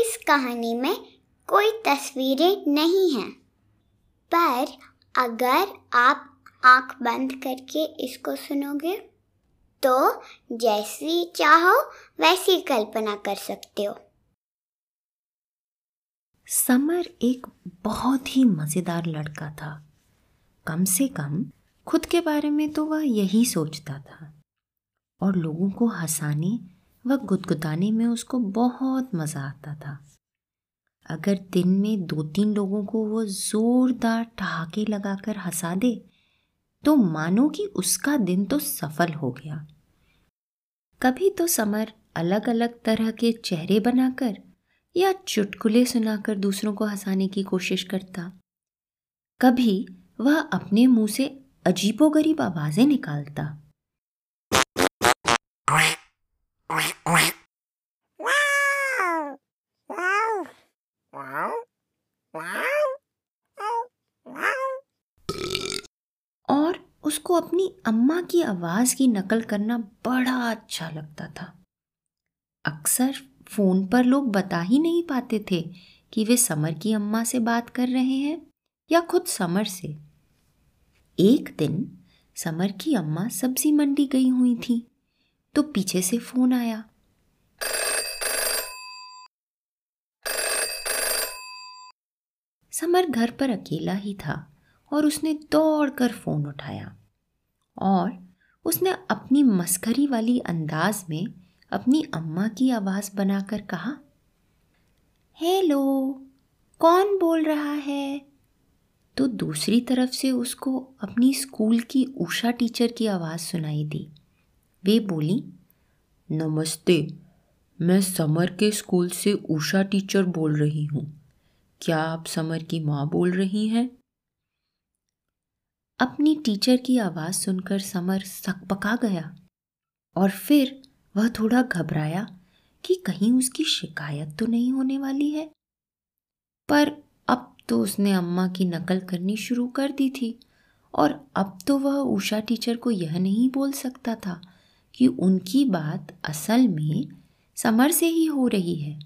इस कहानी में कोई तस्वीरें नहीं हैं। पर अगर आप आँख बंद करके इसको सुनोगे तो जैसी चाहो वैसी कल्पना कर सकते हो। समर एक बहुत ही मज़ेदार लड़का था। कम से कम खुद के बारे में तो वह यही सोचता था। और लोगों को हंसाने व गुदगुदाने में उसको बहुत मज़ा आता था। अगर दिन में दो तीन लोगों को वो ज़ोरदार ठहाके लगाकर हंसा दे तो मानो कि उसका दिन तो सफल हो गया। कभी तो समर अलग अलग तरह के चेहरे बनाकर या चुटकुले सुनाकर दूसरों को हंसाने की कोशिश करता। कभी वह अपने मुँह से अजीबोगरीब आवाज़ें निकालता। उसको अपनी अम्मा की आवाज़ की नकल करना बड़ा अच्छा लगता था। अक्सर फ़ोन पर लोग बता ही नहीं पाते थे कि वे समर की अम्मा से बात कर रहे हैं या खुद समर से। एक दिन समर की अम्मा सब्ज़ी मंडी गई हुई थी तो पीछे से फ़ोन आया। समर घर पर अकेला ही था और उसने दौड़कर फ़ोन उठाया। और उसने अपनी मस्करी वाली अंदाज में अपनी अम्मा की आवाज़ बनाकर कहा, हेलो, कौन बोल रहा है? तो दूसरी तरफ़ से उसको अपनी स्कूल की उषा टीचर की आवाज़ सुनाई दी। वे बोली, नमस्ते, मैं समर के स्कूल से उषा टीचर बोल रही हूँ। क्या आप समर की माँ बोल रही हैं? अपनी टीचर की आवाज़ सुनकर समर सकपका गया और फिर वह थोड़ा घबराया कि कहीं उसकी शिकायत तो नहीं होने वाली है। पर अब तो उसने अम्मा की नकल करनी शुरू कर दी थी और अब तो वह उषा टीचर को यह नहीं बोल सकता था कि उनकी बात असल में समर से ही हो रही है।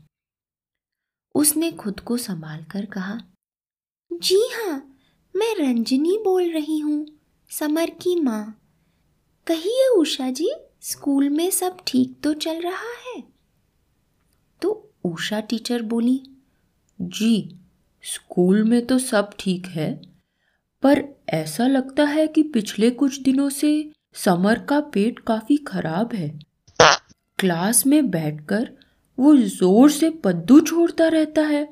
उसने खुद को संभाल कर कहा, जी हाँ मैं रंजनी बोल रही हूँ, समर की माँ। कहिए उषा जी, स्कूल में सब ठीक तो चल रहा है? तो उषा टीचर बोली, जी, स्कूल में तो सब ठीक है, पर ऐसा लगता है कि पिछले कुछ दिनों से समर का पेट काफ़ी खराब है। क्लास में बैठकर वो ज़ोर से पद्दू छोड़ता रहता है।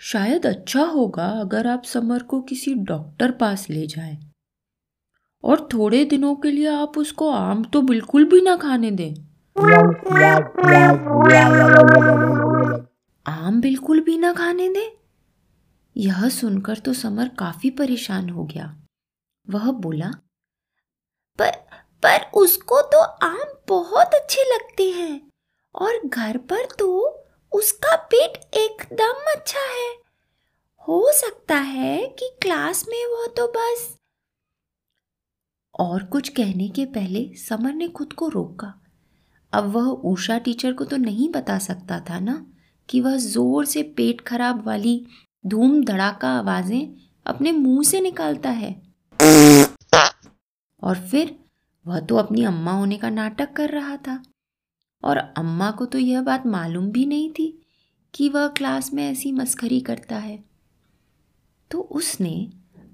शायद अच्छा होगा अगर आप समर को किसी डॉक्टर पास ले जाएँ। और थोड़े दिनों के लिए आप उसको आम तो बिल्कुल भी ना खाने दें। आम बिल्कुल भी ना खाने दें? यह सुनकर तो समर काफ़ी परेशान हो गया। वह बोला, पर पर उसको तो आम बहुत अच्छे लगते हैं। और घर पर तो उसका पेट एकदम अच्छा है। हो सकता है कि क्लास में वो तो बस। और कुछ कहने के पहले समर ने खुद को रोका। अब वह उषा टीचर को तो नहीं बता सकता था ना कि वह ज़ोर से पेट खराब वाली धूम धड़ाका आवाज़ें अपने मुँह से निकालता है। और फिर वह तो अपनी अम्मा होने का नाटक कर रहा था। और अम्मा को तो यह बात मालूम भी नहीं थी कि वह क्लास में ऐसी मस्खरी करता है। तो उसने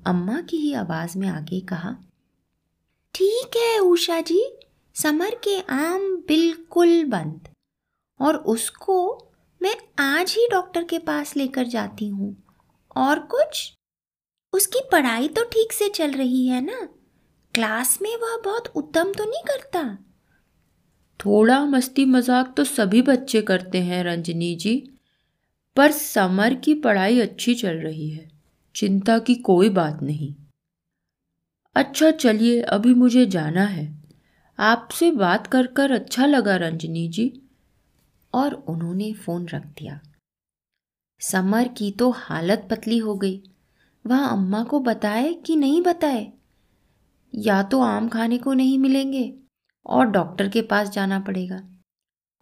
अम्मा की ही आवाज़ में आगे कहा, ठीक है उषा जी, समर के आम बिल्कुल बंद और उसको मैं आज ही डॉक्टर के पास लेकर जाती हूँ। और कुछ? उसकी पढ़ाई तो ठीक से चल रही है ना? क्लास में वह बहुत उत्तम तो नहीं करता? थोड़ा मस्ती मज़ाक तो सभी बच्चे करते हैं, रंजनी जी। पर समर की पढ़ाई अच्छी चल रही है। चिंता की कोई बात नहीं। अच्छा चलिए, अभी मुझे जाना है। आपसे बात कर कर अच्छा लगा, रंजनी जी। और उन्होंने फ़ोन रख दिया। समर की तो हालत पतली हो गई। वह अम्मा को बताए कि नहीं बताए? या तो आम खाने को नहीं मिलेंगे? और डॉक्टर के पास जाना पड़ेगा।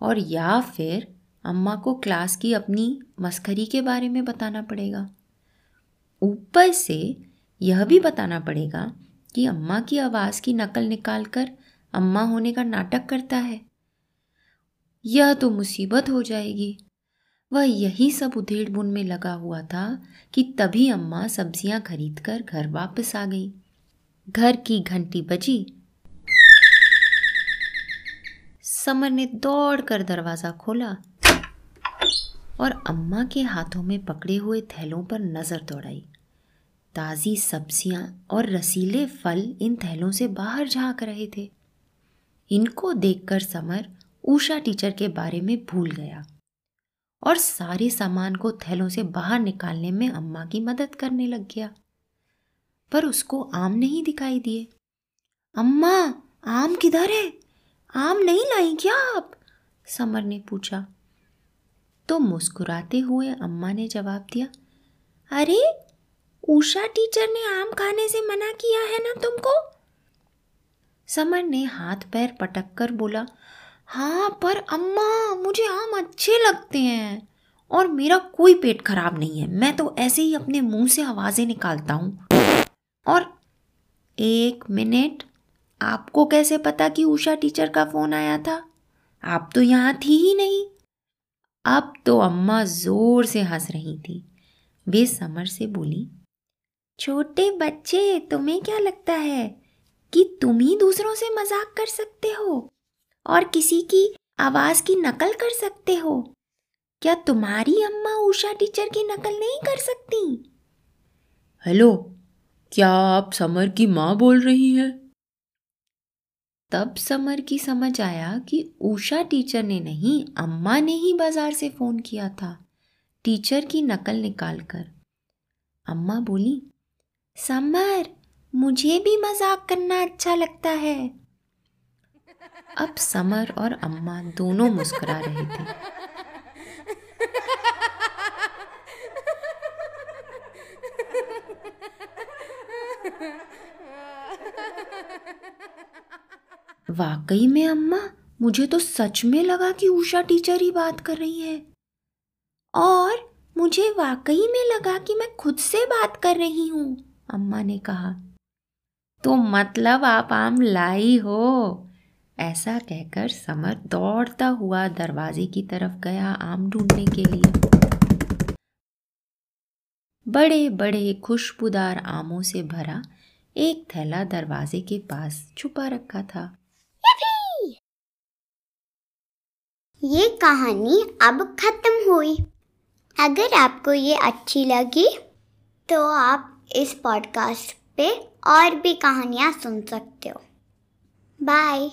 और या फिर अम्मा को क्लास की अपनी मस्खरी के बारे में बताना पड़ेगा। ऊपर से यह भी बताना पड़ेगा कि अम्मा की आवाज़ की नकल निकाल कर अम्मा होने का नाटक करता है। यह तो मुसीबत हो जाएगी। वह यही सब उधेड़ बुन में लगा हुआ था कि तभी अम्मा सब्ज़ियाँ खरीद कर घर वापस आ गई। घर की घंटी बजी। समर ने दौड़कर दरवाज़ा खोला और अम्मा के हाथों में पकड़े हुए थैलों पर नज़र दौड़ाई। ताज़ी सब्ज़ियाँ और रसीले फल इन थैलों से बाहर झाँक रहे थे। इनको देखकर समर उषा टीचर के बारे में भूल गया और सारे सामान को थैलों से बाहर निकालने में अम्मा की मदद करने लग गया। पर उसको आम नहीं दिखाई दिए। अम्मा, आम किधर है? आम नहीं लाई क्या आप? समर ने पूछा। तो मुस्कुराते हुए अम्मा ने जवाब दिया, अरे, उषा टीचर ने आम खाने से मना किया है ना तुमको? समर ने हाथ पैर पटक कर बोला हाँ पर अम्मा, मुझे आम अच्छे लगते हैं और मेरा कोई पेट खराब नहीं है। मैं तो ऐसे ही अपने मुँह से आवाज़ें निकालता हूँ। और एक मिनट आपको कैसे पता कि उषा टीचर का फ़ोन आया था? आप तो यहाँ थी ही नहीं। अब तो अम्मा ज़ोर से हंस रही थी। वे समर से बोली, छोटे बच्चे, तुम्हें क्या लगता है कि तुम ही दूसरों से मज़ाक कर सकते हो? और किसी की आवाज़ की नकल कर सकते हो? क्या तुम्हारी अम्मा उषा टीचर की नकल नहीं कर सकती? हेलो, क्या आप समर की माँ बोल रही हैं? तब समर की समझ आया कि उषा टीचर ने नहीं, अम्मा ने ही बाज़ार से फ़ोन किया था। टीचर की नकल निकाल कर अम्मा बोली, समर, मुझे भी मज़ाक करना अच्छा लगता है। अब समर और अम्मा दोनों मुस्कुरा रहे थे। वाकई में अम्मा? मुझे तो सच में लगा कि उषा टीचर ही बात कर रही है। और मुझे वाकई में लगा कि मैं खुद से बात कर रही हूँ, अम्मा ने कहा। तो मतलब आप आम लाई हो। ऐसा कहकर समर दौड़ता हुआ दरवाजे की तरफ़ गया आम ढूँढने के लिए। बड़े बड़े खुशबूदार आमों से भरा एक थैला दरवाजे के पास छुपा रखा था। ये कहानी अब खत्म हुई। अगर आपको ये अच्छी लगी तो आप इस पॉडकास्ट पे और भी कहानियाँ सुन सकते हो। बाय